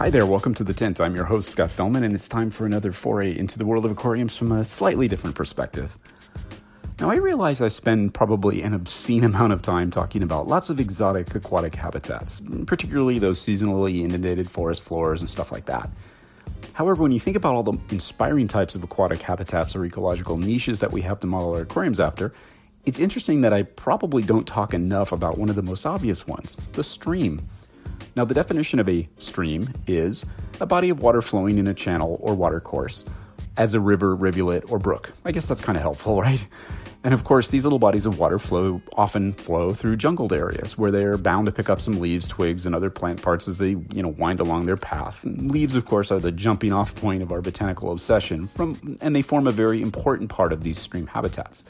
Hi there, welcome to The Tint. I'm your host, Scott Fellman, and it's time for another foray into the world of aquariums from a slightly different perspective. Now, I realize I spend probably an obscene amount of time talking about lots of exotic aquatic habitats, particularly those seasonally inundated forest floors and stuff like that. However, when you think about all the inspiring types of aquatic habitats or ecological niches that we have to model our aquariums after, it's interesting that I probably don't talk enough about one of the most obvious ones the stream. Now, the definition of a stream is a body of water flowing in a channel or watercourse, as a river, rivulet, or brook. I guess that's kind of helpful, right? And of course, these little bodies of water flow often flow through jungled areas where they're bound to pick up some leaves, twigs, and other plant parts as they, you know, wind along their path. And leaves, of course, are the jumping off point of our botanical obsession from and they form a very important part of these stream habitats.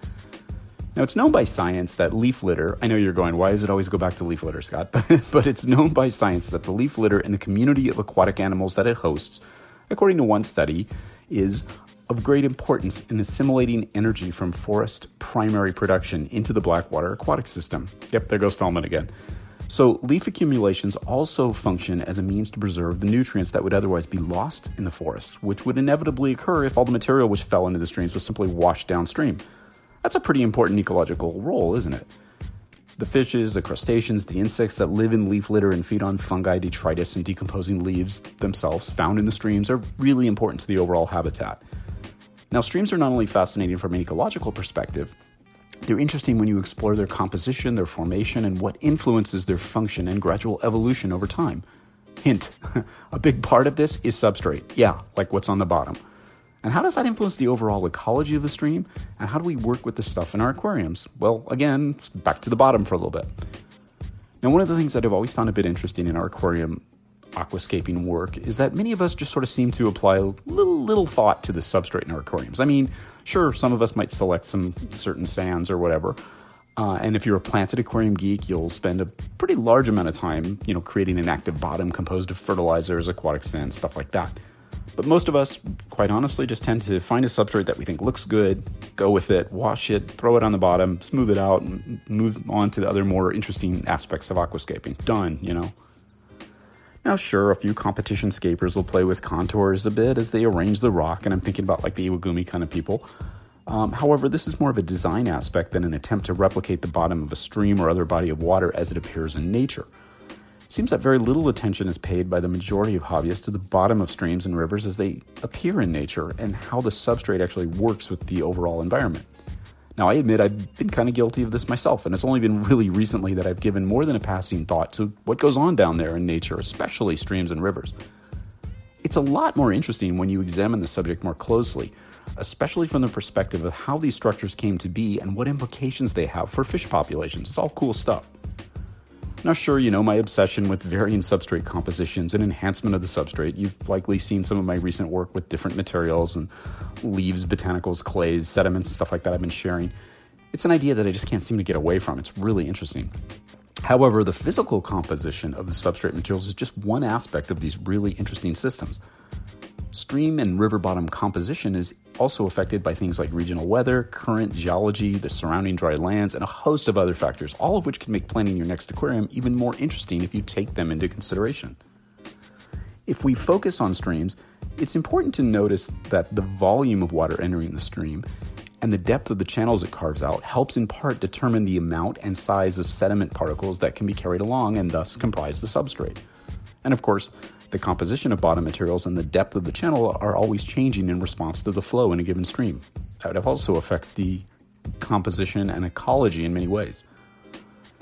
Now, it's known by science that leaf litter, I know you're going, why does it always go back to leaf litter, Scott? But, it's known by science that the leaf litter and the community of aquatic animals that it hosts, according to one study, is of great importance in assimilating energy from forest primary production into the Blackwater aquatic system. Yep, there goes Fellman again. So, leaf accumulations also function as a means to preserve the nutrients that would otherwise be lost in the forest, which would inevitably occur if all the material which fell into the streams was simply washed downstream. That's a pretty important ecological role, isn't it? The fishes, the crustaceans, the insects that live in leaf litter and feed on fungi, detritus, and decomposing leaves themselves found in the streams are really important to the overall habitat. Now, streams are not only fascinating from an ecological perspective, they're interesting when you explore their composition, their formation, and what influences their function and gradual evolution over time. Hint a big part of this is substrate. Yeah, like what's on the bottom. And how does that influence the overall ecology of the stream? And how do we work with the stuff in our aquariums? Well, again, it's back to the bottom for a little bit. Now, one of the things that I've always found a bit interesting in our aquarium aquascaping work is that many of us just sort of seem to apply a little, little thought to the substrate in our aquariums. I mean, sure, some of us might select some certain sands or whatever. Uh, and if you're a planted aquarium geek, you'll spend a pretty large amount of time, you know, creating an active bottom composed of fertilizers, aquatic sand, stuff like that. But most of us, quite honestly, just tend to find a substrate that we think looks good, go with it, wash it, throw it on the bottom, smooth it out, and move on to the other more interesting aspects of aquascaping. Done, you know. Now, sure, a few competition scapers will play with contours a bit as they arrange the rock, and I'm thinking about like the Iwagumi kind of people. Um, however, this is more of a design aspect than an attempt to replicate the bottom of a stream or other body of water as it appears in nature. Seems that very little attention is paid by the majority of hobbyists to the bottom of streams and rivers as they appear in nature and how the substrate actually works with the overall environment. Now, I admit I've been kind of guilty of this myself, and it's only been really recently that I've given more than a passing thought to what goes on down there in nature, especially streams and rivers. It's a lot more interesting when you examine the subject more closely, especially from the perspective of how these structures came to be and what implications they have for fish populations. It's all cool stuff. Now, sure, you know my obsession with varying substrate compositions and enhancement of the substrate. You've likely seen some of my recent work with different materials and leaves, botanicals, clays, sediments, stuff like that I've been sharing. It's an idea that I just can't seem to get away from. It's really interesting. However, the physical composition of the substrate materials is just one aspect of these really interesting systems. Stream and river bottom composition is also affected by things like regional weather, current geology, the surrounding dry lands, and a host of other factors, all of which can make planning your next aquarium even more interesting if you take them into consideration. If we focus on streams, it's important to notice that the volume of water entering the stream and the depth of the channels it carves out helps in part determine the amount and size of sediment particles that can be carried along and thus comprise the substrate. And of course, the composition of bottom materials and the depth of the channel are always changing in response to the flow in a given stream. That also affects the composition and ecology in many ways.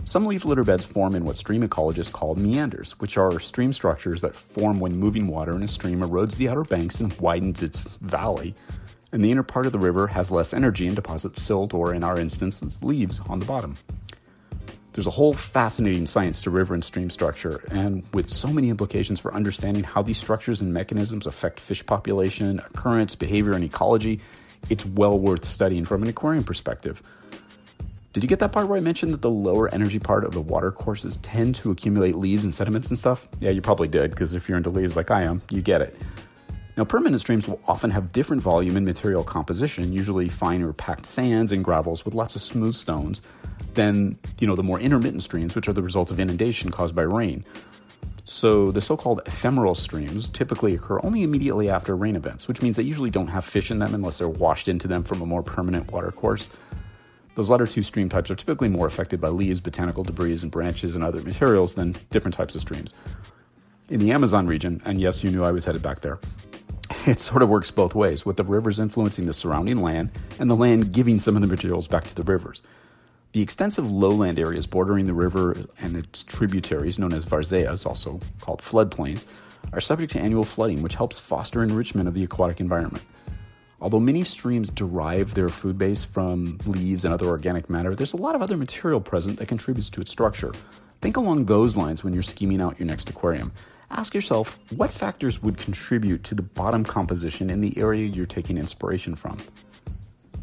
Some leaf litter beds form in what stream ecologists call meanders, which are stream structures that form when moving water in a stream erodes the outer banks and widens its valley, and the inner part of the river has less energy and deposits silt or, in our instance, leaves on the bottom. There's a whole fascinating science to river and stream structure, and with so many implications for understanding how these structures and mechanisms affect fish population, occurrence, behavior, and ecology, it's well worth studying from an aquarium perspective. Did you get that part where I mentioned that the lower energy part of the water courses tend to accumulate leaves and sediments and stuff? Yeah, you probably did, because if you're into leaves like I am, you get it. Now, permanent streams will often have different volume and material composition, usually finer packed sands and gravels with lots of smooth stones, than you know the more intermittent streams, which are the result of inundation caused by rain. So the so-called ephemeral streams typically occur only immediately after rain events, which means they usually don't have fish in them unless they're washed into them from a more permanent water course. Those latter two stream types are typically more affected by leaves, botanical debris, and branches and other materials than different types of streams. In the Amazon region, and yes, you knew I was headed back there, it sort of works both ways, with the rivers influencing the surrounding land and the land giving some of the materials back to the rivers. The extensive lowland areas bordering the river and its tributaries, known as varzeas, also called floodplains, are subject to annual flooding, which helps foster enrichment of the aquatic environment. Although many streams derive their food base from leaves and other organic matter, there's a lot of other material present that contributes to its structure. Think along those lines when you're scheming out your next aquarium. Ask yourself what factors would contribute to the bottom composition in the area you're taking inspiration from.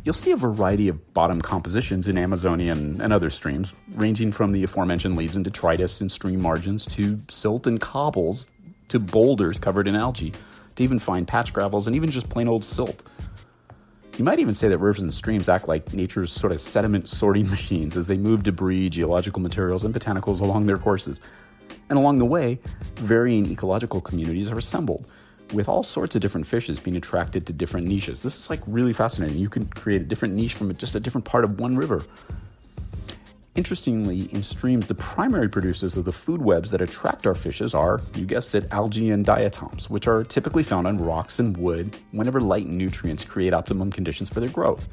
You'll see a variety of bottom compositions in Amazonian and other streams, ranging from the aforementioned leaves and detritus in stream margins to silt and cobbles to boulders covered in algae to even fine patch gravels and even just plain old silt. You might even say that rivers and streams act like nature's sort of sediment sorting machines as they move debris, geological materials, and botanicals along their courses. And along the way, varying ecological communities are assembled, with all sorts of different fishes being attracted to different niches. This is like really fascinating. You can create a different niche from just a different part of one river. Interestingly, in streams, the primary producers of the food webs that attract our fishes are, you guessed it, algae and diatoms, which are typically found on rocks and wood whenever light and nutrients create optimum conditions for their growth.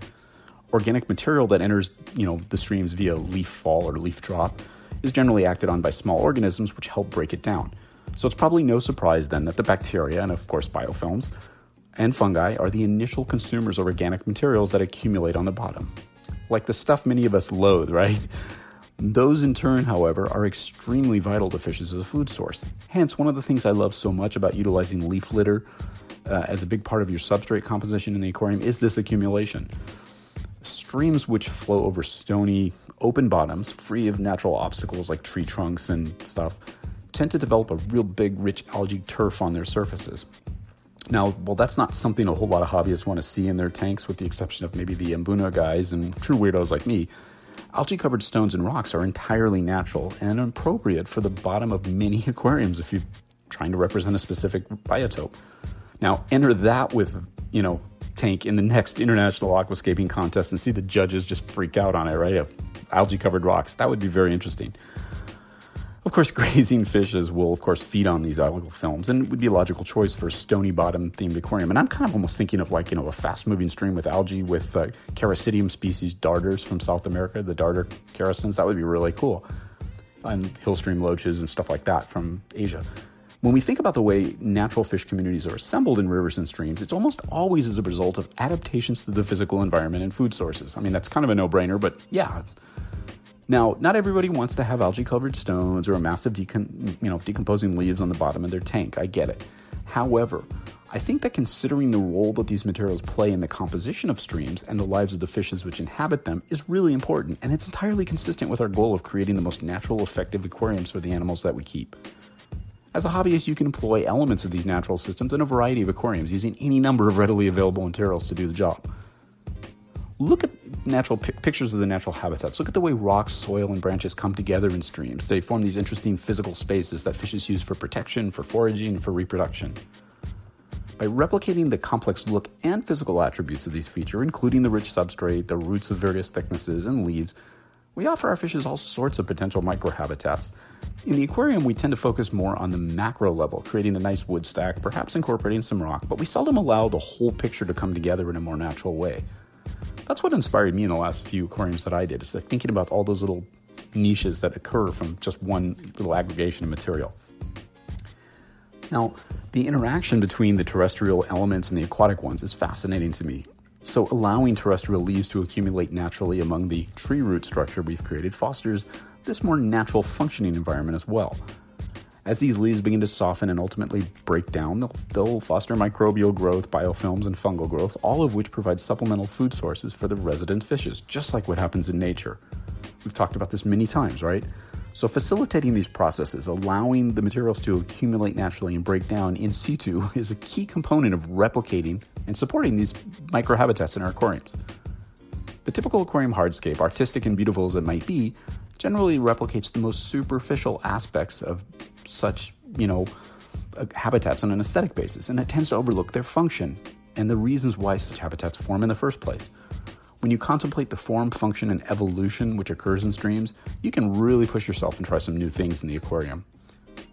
Organic material that enters, you know, the streams via leaf fall or leaf drop is generally acted on by small organisms which help break it down. So it's probably no surprise then that the bacteria and of course biofilms and fungi are the initial consumers of organic materials that accumulate on the bottom like the stuff many of us loathe, right? Those in turn, however, are extremely vital to fishes as a food source. Hence, one of the things I love so much about utilizing leaf litter uh, as a big part of your substrate composition in the aquarium is this accumulation. Streams which flow over stony, open bottoms, free of natural obstacles like tree trunks and stuff, tend to develop a real big, rich algae turf on their surfaces. Now, well, that's not something a whole lot of hobbyists want to see in their tanks, with the exception of maybe the Mbuna guys and true weirdos like me. Algae covered stones and rocks are entirely natural and appropriate for the bottom of many aquariums if you're trying to represent a specific biotope. Now, enter that with, you know, tank in the next international aquascaping contest and see the judges just freak out on it, right? Algae covered rocks. That would be very interesting. Of course, grazing fishes will, of course, feed on these films, and it would be a logical choice for a stony bottom themed aquarium. And I'm kind of almost thinking of like, you know, a fast moving stream with algae with uh, Characidium species darters from South America, the darter characins. That would be really cool. And hill stream loaches and stuff like that from Asia. When we think about the way natural fish communities are assembled in rivers and streams, it's almost always as a result of adaptations to the physical environment and food sources. I mean, that's kind of a no brainer, but yeah, now, not everybody wants to have algae covered stones or a massive decom- you know, decomposing leaves on the bottom of their tank. I get it. However, I think that considering the role that these materials play in the composition of streams and the lives of the fishes which inhabit them is really important, and it's entirely consistent with our goal of creating the most natural, effective aquariums for the animals that we keep. As a hobbyist, you can employ elements of these natural systems in a variety of aquariums using any number of readily available materials to do the job look at natural pictures of the natural habitats. Look at the way rocks, soil, and branches come together in streams. They form these interesting physical spaces that fishes use for protection, for foraging, and for reproduction. By replicating the complex look and physical attributes of these features, including the rich substrate, the roots of various thicknesses, and leaves, we offer our fishes all sorts of potential microhabitats. In the aquarium, we tend to focus more on the macro level, creating a nice wood stack, perhaps incorporating some rock, but we seldom allow the whole picture to come together in a more natural way that's what inspired me in the last few aquariums that I did. Is thinking about all those little niches that occur from just one little aggregation of material. Now, the interaction between the terrestrial elements and the aquatic ones is fascinating to me. So, allowing terrestrial leaves to accumulate naturally among the tree root structure we've created fosters this more natural functioning environment as well. As these leaves begin to soften and ultimately break down, they'll, they'll, foster microbial growth, biofilms, and fungal growth, all of which provide supplemental food sources for the resident fishes, just like what happens in nature. We've talked about this many times, right? So, facilitating these processes, allowing the materials to accumulate naturally and break down in situ, is a key component of replicating and supporting these microhabitats in our aquariums. The typical aquarium hardscape, artistic and beautiful as it might be, generally replicates the most superficial aspects of such, you know, uh, habitats on an aesthetic basis, and it tends to overlook their function and the reasons why such habitats form in the first place. When you contemplate the form, function, and evolution which occurs in streams, you can really push yourself and try some new things in the aquarium.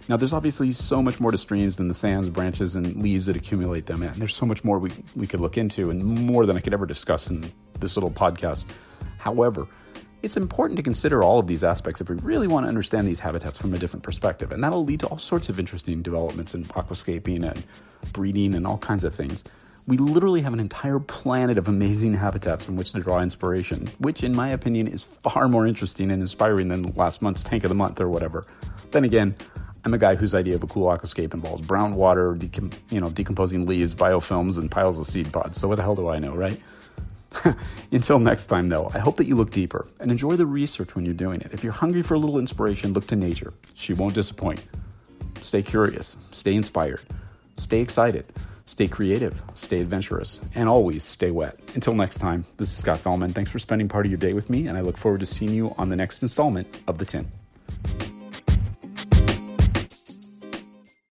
Now, there's obviously so much more to streams than the sands, branches, and leaves that accumulate them, and there's so much more we, we could look into, and more than I could ever discuss in this little podcast. However, it's important to consider all of these aspects if we really want to understand these habitats from a different perspective, and that'll lead to all sorts of interesting developments in aquascaping and breeding and all kinds of things we literally have an entire planet of amazing habitats from which to draw inspiration, which, in my opinion, is far more interesting and inspiring than last month's Tank of the Month or whatever. Then again, I'm a guy whose idea of a cool aquascape involves brown water, decom- you know, decomposing leaves, biofilms, and piles of seed pods. So what the hell do I know, right? Until next time, though, I hope that you look deeper and enjoy the research when you're doing it. If you're hungry for a little inspiration, look to nature. She won't disappoint. Stay curious, stay inspired, stay excited. Stay creative, stay adventurous, and always stay wet. Until next time, this is Scott Fellman. Thanks for spending part of your day with me, and I look forward to seeing you on the next installment of The Tint.